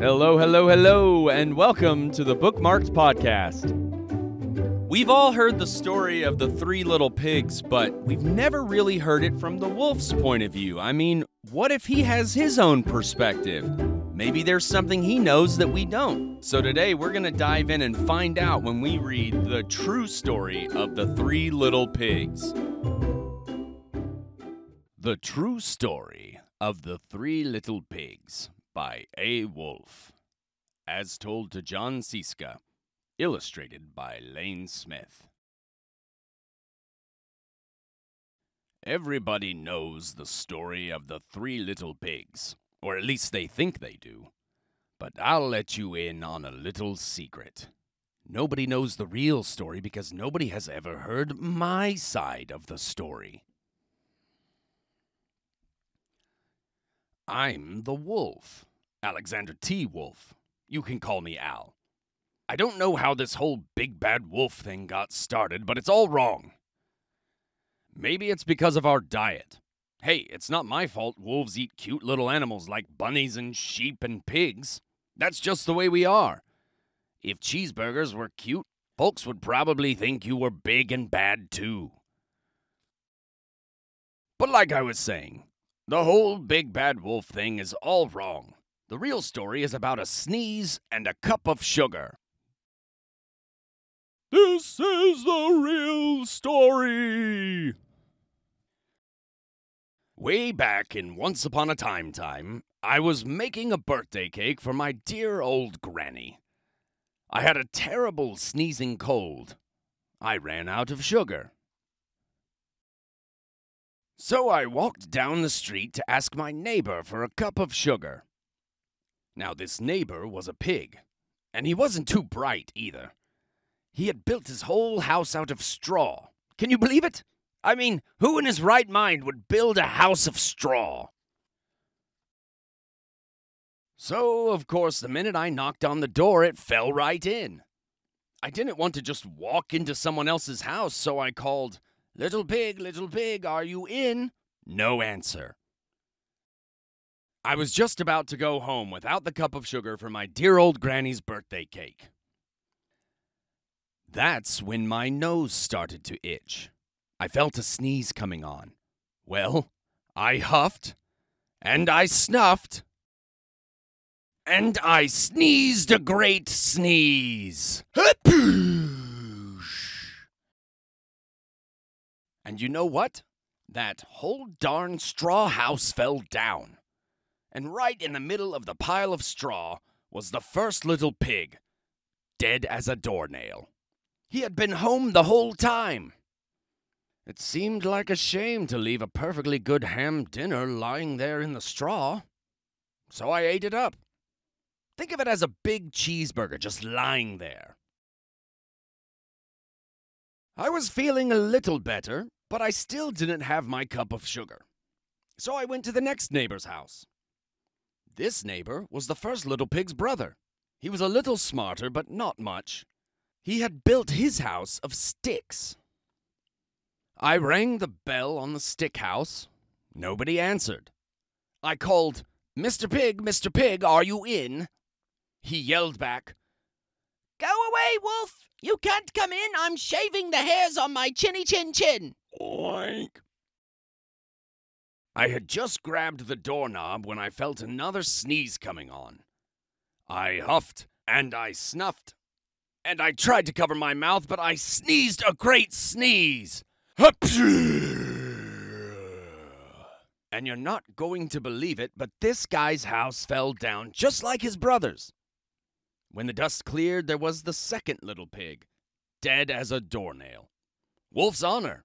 Hello, hello, hello, and welcome to the Bookmarked Podcast. We've all heard the story of the three little pigs, but we've never really heard it from the wolf's point of view. I mean, what if he has his own perspective? Maybe there's something he knows that we don't. So today we're going to dive in and find out when we read the true story of the three little pigs. The True Story of the Three Little Pigs by A. Wolf. As told to Jon Scieszka. Illustrated by Lane Smith. Everybody knows the story of the Three Little Pigs, or at least they think they do. But I'll let you in on a little secret. Nobody knows the real story because nobody has ever heard my side of the story. I'm the wolf, Alexander T. Wolf. You can call me Al. I don't know how this whole big bad wolf thing got started, but it's all wrong. Maybe it's because of our diet. Hey, it's not my fault wolves eat cute little animals like bunnies and sheep and pigs. That's just the way we are. If cheeseburgers were cute, folks would probably think you were big and bad too. But like I was saying, the whole big bad wolf thing is all wrong. The real story is about a sneeze and a cup of sugar. This is the real story. Way back in Once Upon a Time time, I was making a birthday cake for my dear old granny. I had a terrible sneezing cold. I ran out of sugar. So I walked down the street to ask my neighbor for a cup of sugar. Now, this neighbor was a pig, and he wasn't too bright either. He had built his whole house out of straw. Can you believe it? I mean, who in his right mind would build a house of straw? So, of course, the minute I knocked on the door, it fell right in. I didn't want to just walk into someone else's house, so I called, Little pig, little pig, are you in? No answer. I was just about to go home without the cup of sugar for my dear old granny's birthday cake. That's when my nose started to itch. I felt a sneeze coming on. Well, I huffed, and I snuffed, and I sneezed a great sneeze. And you know what? That whole darn straw house fell down. And right in the middle of the pile of straw was the first little pig, dead as a doornail. He had been home the whole time. It seemed like a shame to leave a perfectly good ham dinner lying there in the straw. So I ate it up. Think of it as a big cheeseburger just lying there. I was feeling a little better, but I still didn't have my cup of sugar. So I went to the next neighbor's house. This neighbor was the first little pig's brother. He was a little smarter, but not much. He had built his house of sticks. I rang the bell on the stick house. Nobody answered. I called, Mr. Pig, Mr. Pig, are you in? He yelled back, Go away, Wolf! You can't come in. I'm shaving the hairs on my chinny chin chin. Oink. I had just grabbed the doorknob when I felt another sneeze coming on. I huffed and I snuffed, and I tried to cover my mouth, but I sneezed a great sneeze. And you're not going to believe it, but this guy's house fell down just like his brother's. When the dust cleared, there was the second little pig, dead as a doornail. Wolf's honor.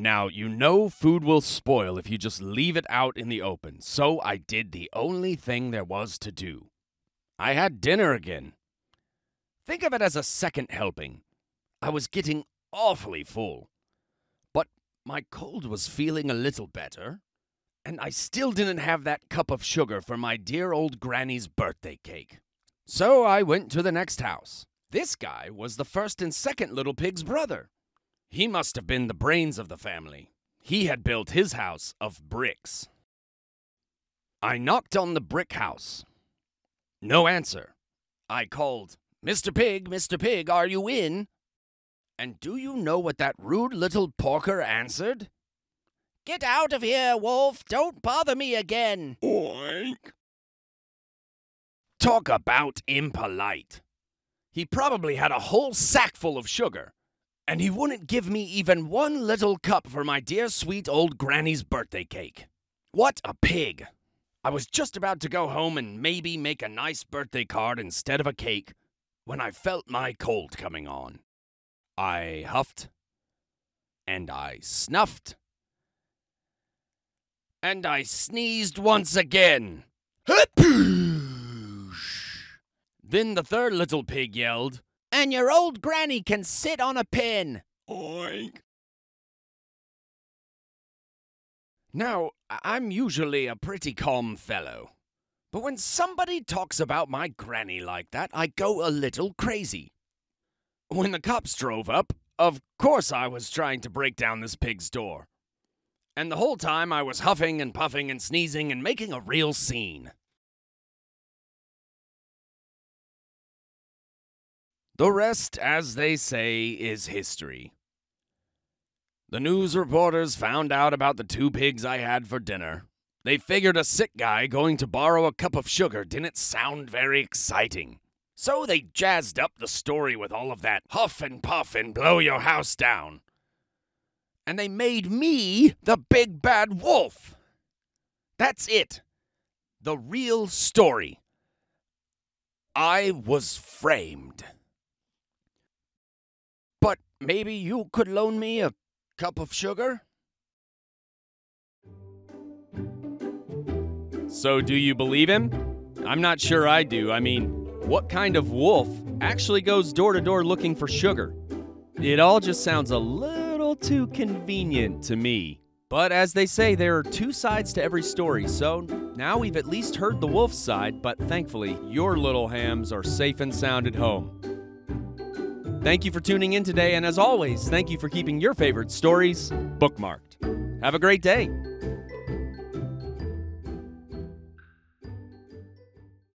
Now, you know food will spoil if you just leave it out in the open, so I did the only thing there was to do. I had dinner again. Think of it as a second helping. I was getting awfully full. But my cold was feeling a little better, and I still didn't have that cup of sugar for my dear old granny's birthday cake. So I went to the next house. This guy was the first and second little pig's brother. He must have been the brains of the family. He had built his house of bricks. I knocked on the brick house. No answer. I called, Mr. Pig, Mr. Pig, are you in? And do you know what that rude little porker answered? Get out of here, Wolf! Don't bother me again! Oink! Talk about impolite. He probably had a whole sack full of sugar, and he wouldn't give me even one little cup for my dear sweet old granny's birthday cake. What a pig! I was just about to go home and maybe make a nice birthday card instead of a cake when I felt my cold coming on. I huffed, and I snuffed, and I sneezed once again. Then the third little pig yelled, And your old granny can sit on a pin. Oink. Now, I'm usually a pretty calm fellow. But when somebody talks about my granny like that, I go a little crazy. When the cops drove up, of course I was trying to break down this pig's door. And the whole time I was huffing and puffing and sneezing and making a real scene. The rest, as they say, is history. The news reporters found out about the two pigs I had for dinner. They figured a sick guy going to borrow a cup of sugar didn't sound very exciting. So they jazzed up the story with all of that huff and puff and blow your house down. And they made me the big bad wolf. That's it. The real story. I was framed. Maybe you could loan me a cup of sugar? So, do you believe him? I'm not sure I do. I mean, what kind of wolf actually goes door to door looking for sugar? It all just sounds a little too convenient to me. But as they say, there are two sides to every story, so now we've at least heard the wolf's side, but thankfully, your little hams are safe and sound at home. Thank you for tuning in today, and as always, thank you for keeping your favorite stories bookmarked. Have a great day.